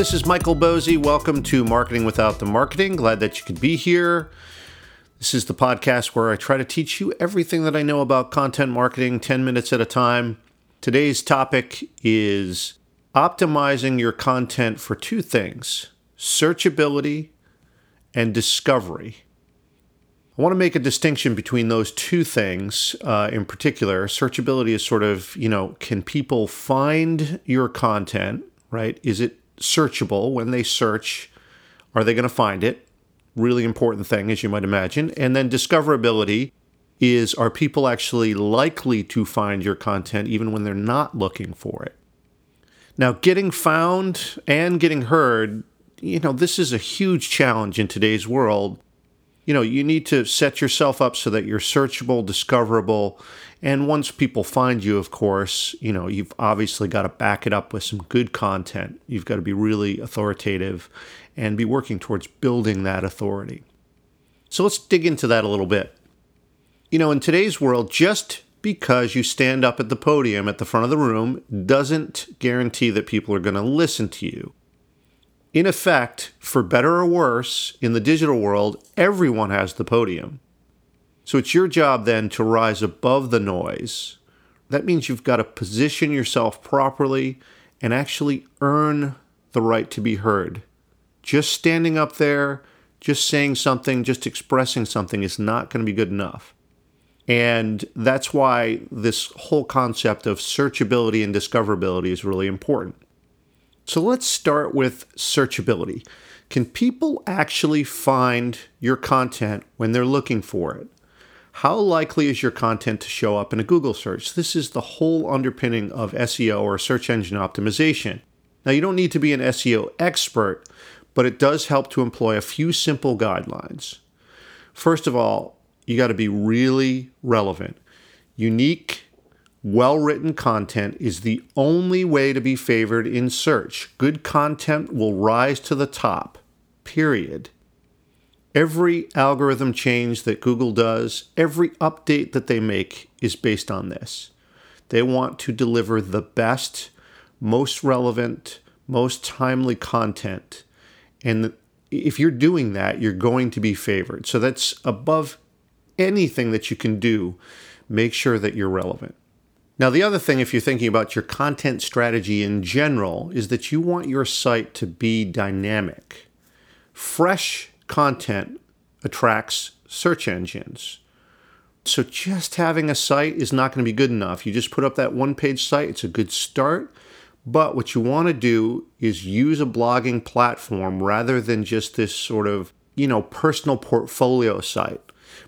this is Michael Boezi. Welcome to Marketing Without the Marketing. Glad that you could be here. This is the podcast where I try to teach you everything that I know about content marketing 10 minutes at a time. Today's topic is optimizing your content for two things searchability and discovery. I want to make a distinction between those two things uh, in particular. Searchability is sort of, you know, can people find your content, right? Is it searchable when they search? Are they going to find it? Really important thing, as you might imagine. And then discoverability is are people actually likely to find your content even when they're not looking for it? Now, getting found and getting heard, you know, this is a huge challenge in today's world. You know, you need to set yourself up so that you're searchable, discoverable, and once people find you, of course, you know, you've obviously got to back it up with some good content. You've got to be really authoritative and be working towards building that authority. So let's dig into that a little bit. You know, in today's world, just because you stand up at the podium at the front of the room doesn't guarantee that people are going to listen to you. In effect, for better or worse, in the digital world, everyone has the podium. So it's your job then to rise above the noise. That means you've got to position yourself properly and actually earn the right to be heard. Just standing up there, just saying something, just expressing something is not going to be good enough. And that's why this whole concept of searchability and discoverability is really important. So let's start with searchability. Can people actually find your content when they're looking for it? How likely is your content to show up in a Google search? This is the whole underpinning of SEO or search engine optimization. Now, you don't need to be an SEO expert, but it does help to employ a few simple guidelines. First of all, you got to be really relevant. Unique, well written content is the only way to be favored in search. Good content will rise to the top, period. Every algorithm change that Google does, every update that they make is based on this. They want to deliver the best, most relevant, most timely content. And if you're doing that, you're going to be favored. So that's above anything that you can do, make sure that you're relevant. Now, the other thing, if you're thinking about your content strategy in general, is that you want your site to be dynamic. Fresh content attracts search engines. So, just having a site is not going to be good enough. You just put up that one page site, it's a good start. But what you want to do is use a blogging platform rather than just this sort of, you know, personal portfolio site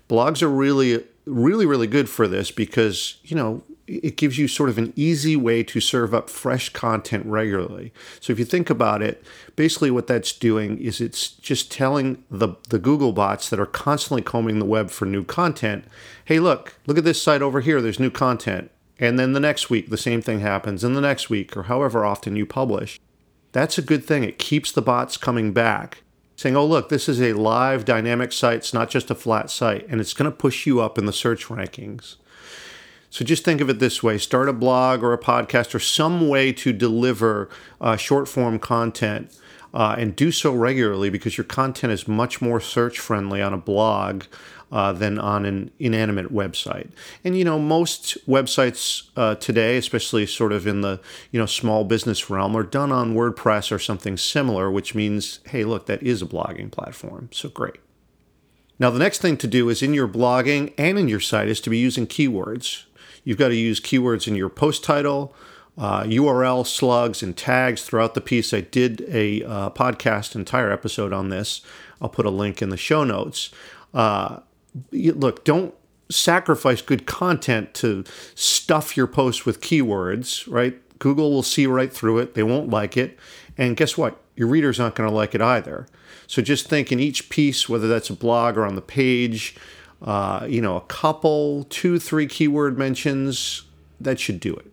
blogs are really really really good for this because you know it gives you sort of an easy way to serve up fresh content regularly. So if you think about it, basically what that's doing is it's just telling the the Google bots that are constantly combing the web for new content, "Hey, look, look at this site over here, there's new content." And then the next week the same thing happens, and the next week or however often you publish. That's a good thing. It keeps the bots coming back saying, oh, look, this is a live dynamic site. It's not just a flat site, and it's going to push you up in the search rankings. So just think of it this way start a blog or a podcast or some way to deliver uh, short form content. Uh, and do so regularly because your content is much more search friendly on a blog uh, than on an inanimate website. And you know, most websites uh, today, especially sort of in the you know small business realm, are done on WordPress or something similar, which means, hey, look, that is a blogging platform. So great. Now, the next thing to do is in your blogging and in your site is to be using keywords. You've got to use keywords in your post title, uh, URL slugs, and tags throughout the piece. I did a uh, podcast, entire episode on this. I'll put a link in the show notes. Uh, look, don't sacrifice good content to stuff your post with keywords, right? Google will see right through it. They won't like it. And guess what? Your readers aren't going to like it either. So just think in each piece, whether that's a blog or on the page, uh, you know, a couple, two, three keyword mentions, that should do it.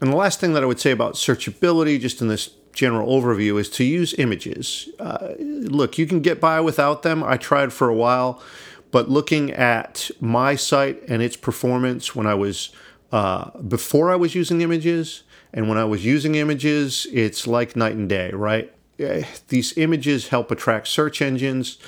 And the last thing that I would say about searchability, just in this general overview, is to use images. Uh, look, you can get by without them. I tried for a while. But looking at my site and its performance when I was uh, before I was using images and when I was using images, it's like night and day, right? eh, these images help attract search engines.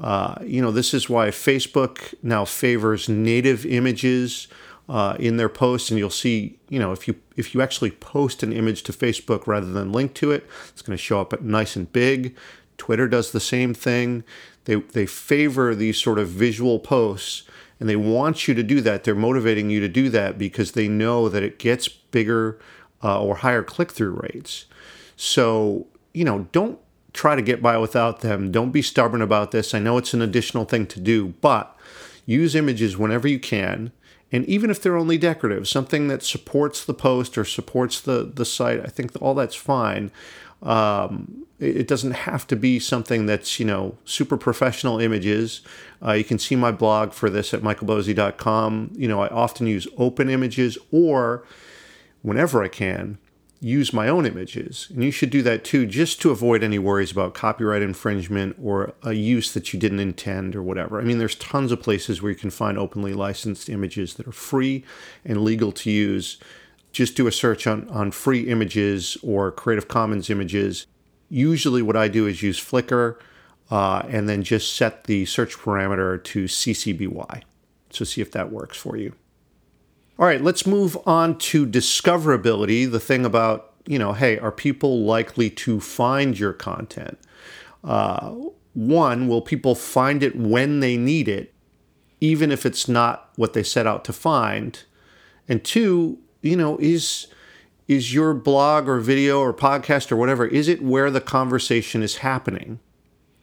Uh, you know, this is why Facebook now favors native images uh, in their posts, and you'll see, you know, if you if you actually post an image to Facebook rather than link to it, it's going to show up nice and big. Twitter does the same thing. They they favor these sort of visual posts, and they want you to do that. They're motivating you to do that because they know that it gets bigger uh, or higher click through rates. So you know, don't try to get by without them. Don't be stubborn about this. I know it's an additional thing to do, but use images whenever you can and even if they're only decorative, something that supports the post or supports the, the site, I think all that's fine. Um, it, doesn't have to be something that's, you know, super professional images. Uh, you can see my blog for this at michaelboezi.com. You know, I often use open images or whenever I can, use my own images. And you should do that too, just to avoid any worries about copyright infringement or a use that you didn't intend or whatever. I mean, there's tons of places where you can find openly licensed images that are free and legal to use. Just do a search on, on free images or Creative Commons images. Usually, what I do is use Flickr uh, and then just set the search parameter to CC BY. So, see if that works for you. All right, let's move on to discoverability. The thing about, you know, hey, are people likely to find your content? Uh, one, will people find it when they need it, even if it's not what they set out to find? And two, you know, is is your blog or video or podcast or whatever, is it where the conversation is happening?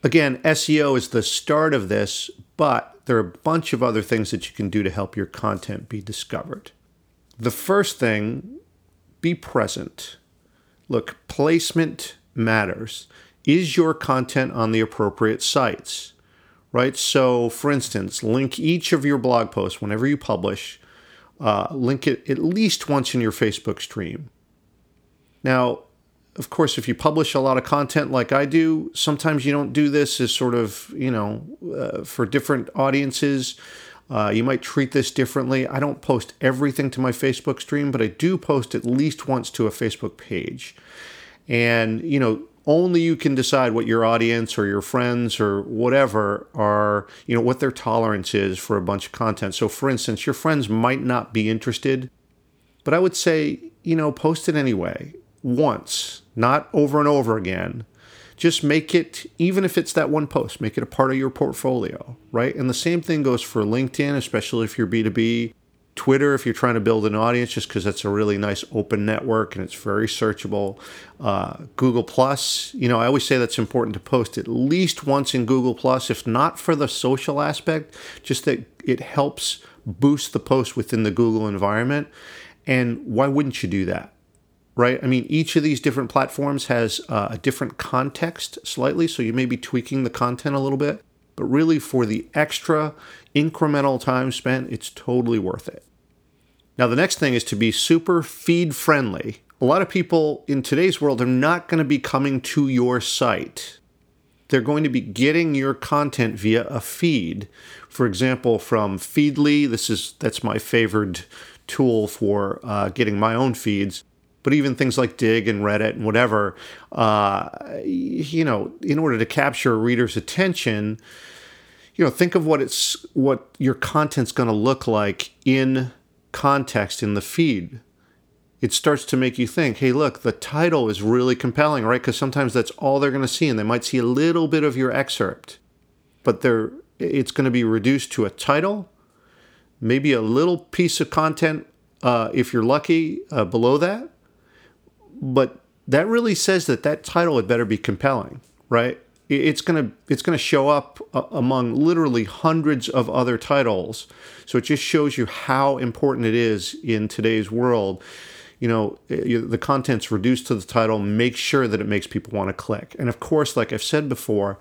Again, SEO is the start of this, but there are a bunch of other things that you can do to help your content be discovered. The first thing, be present. Look, placement matters. Is your content on the appropriate sites? Right? So, for instance, link each of your blog posts whenever you publish, uh, link it at least once in your Facebook stream. Now, of course, if you publish a lot of content like I do, sometimes you don't do this as sort of, you know, uh, for different audiences. Uh, you might treat this differently. I don't post everything to my Facebook stream, but I do post at least once to a Facebook page. And, you know, only you can decide what your audience or your friends or whatever are, you know, what their tolerance is for a bunch of content. So, for instance, your friends might not be interested, but I would say, you know, post it anyway once, not over and over again. Just make it, even if it's that one post, make it a part of your portfolio, right? And the same thing goes for LinkedIn, especially if you're B2B. Twitter, if you're trying to build an audience, just because it's a really nice open network and it's very searchable. Uh, Google Plus, you know, I always say that's important to post at least once in Google Plus, if not for the social aspect, just that it helps boost the post within the Google environment. And why wouldn't you do that? Right? I mean, each of these different platforms has uh, a different context slightly, so you may be tweaking the content a little bit, but really for the extra incremental time spent, it's totally worth it. Now, the next thing is to be super feed friendly. A lot of people in today's world are not going to be coming to your site. They're going to be getting your content via a feed. For example, from Feedly, this is that's my favored tool for uh, getting my own feeds but even things like Digg and Reddit and whatever, uh, you know, in order to capture a reader's attention, you know, think of what it's what your content's going to look like in context in the feed. It starts to make you think, hey, look, the title is really compelling, right? Because sometimes that's all they're going to see, and they might see a little bit of your excerpt, but they're it's going to be reduced to a title, maybe a little piece of content uh, if you're lucky uh, below that, but that really says that that title had better be compelling, right? It's gonna it's gonna show up uh, among literally hundreds of other titles, so it just shows you how important it is in today's world. You know, the content's reduced to the title. Make sure that it makes people want to click, and of course, like I've said before,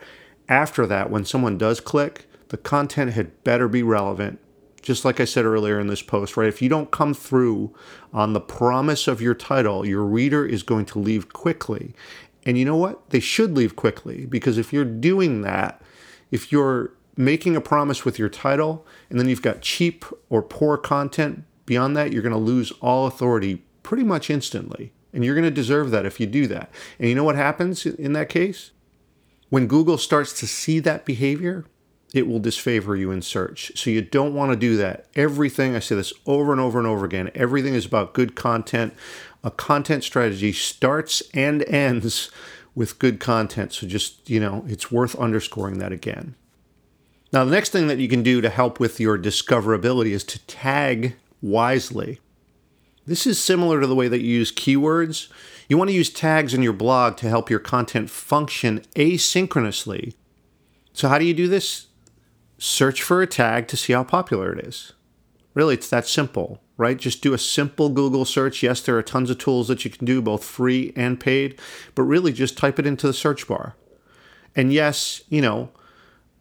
after that, when someone does click, the content had better be relevant just like I said earlier in this post, right? If you don't come through on the promise of your title, your reader is going to leave quickly. And you know what? They should leave quickly because if you're doing that, if you're making a promise with your title and then you've got cheap or poor content beyond that, you're going to lose all authority pretty much instantly. And you're going to deserve that if you do that. And you know what happens in that case? When Google starts to see that behavior, it will disfavor you in search. So you don't want to do that. Everything, I say this over and over and over again, everything is about good content. A content strategy starts and ends with good content. So just, you know, it's worth underscoring that again. Now, the next thing that you can do to help with your discoverability is to tag wisely. This is similar to the way that you use keywords. You want to use tags in your blog to help your content function asynchronously. So, how do you do this? Search for a tag to see how popular it is. Really, it's that simple, right? Just do a simple Google search. Yes, there are tons of tools that you can do, both free and paid, but really just type it into the search bar. And yes, you know,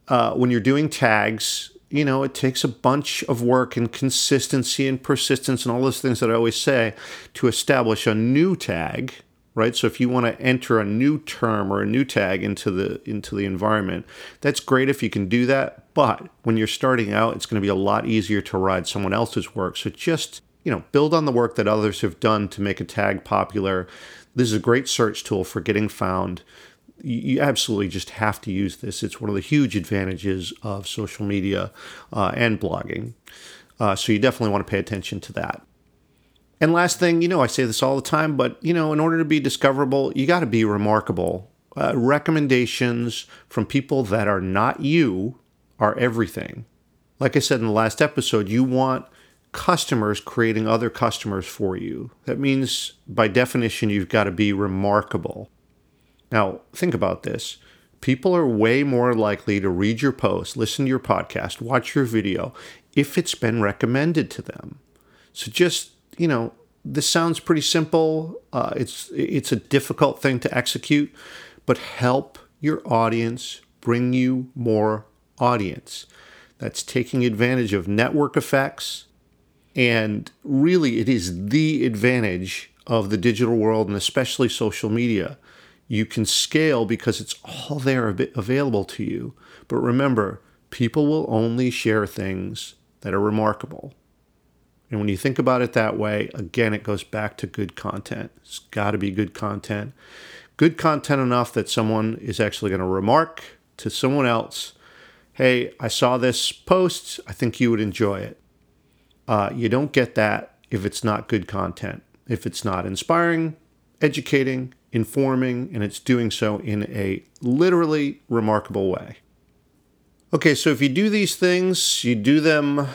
uh, when you're doing tags, you know, it takes a bunch of work and consistency and persistence and all those things that I always say to establish a new tag, right? So if you want to enter a new term or a new tag into the into the environment, that's great if you can do that. But when you're starting out, it's going to be a lot easier to ride someone else's work. So just you know, build on the work that others have done to make a tag popular. This is a great search tool for getting found you absolutely just have to use this. It's one of the huge advantages of social media uh, and blogging. Uh, so you definitely want to pay attention to that. And last thing, you know, I say this all the time, but you know, in order to be discoverable, you got to be remarkable. Uh, recommendations from people that are not you are everything. Like I said in the last episode, you want customers creating other customers for you. That means, by definition, you've got to be remarkable. Now, think about this. People are way more likely to read your post, listen to your podcast, watch your video if it's been recommended to them. So just, you know, this sounds pretty simple. Uh, it's it's a difficult thing to execute, but help your audience bring you more audience. That's taking advantage of network effects, and really, it is the advantage of the digital world and especially social media you can scale because it's all there available to you. But remember, people will only share things that are remarkable. And when you think about it that way, again, it goes back to good content. It's got to be good content. Good content enough that someone is actually going to remark to someone else, hey, I saw this post. I think you would enjoy it. Uh, you don't get that if it's not good content, if it's not inspiring, educating, informing, and it's doing so in a literally remarkable way. Okay, so if you do these things, you do them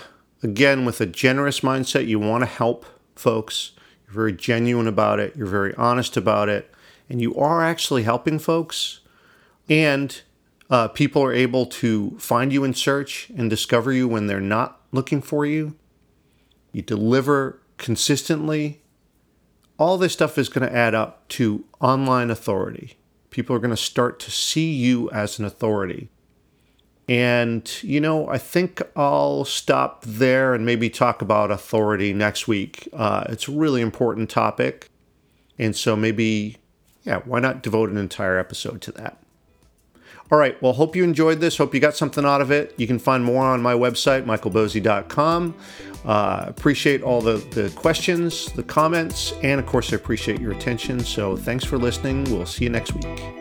again with a generous mindset. You want to help folks. You're very genuine about it. You're very honest about it. And you are actually helping folks. And uh, people are able to find you in search and discover you when they're not looking for you. You deliver consistently all this stuff is going to add up to online authority. People are going to start to see you as an authority. And, you know, I think I'll stop there and maybe talk about authority next week. Uh, it's a really important topic. And so maybe, yeah, why not devote an entire episode to that? All right. Well, hope you enjoyed this. Hope you got something out of it. You can find more on my website, michaelboezi.com. Uh, appreciate all the, the questions, the comments, and of course, I appreciate your attention. So thanks for listening. We'll see you next week.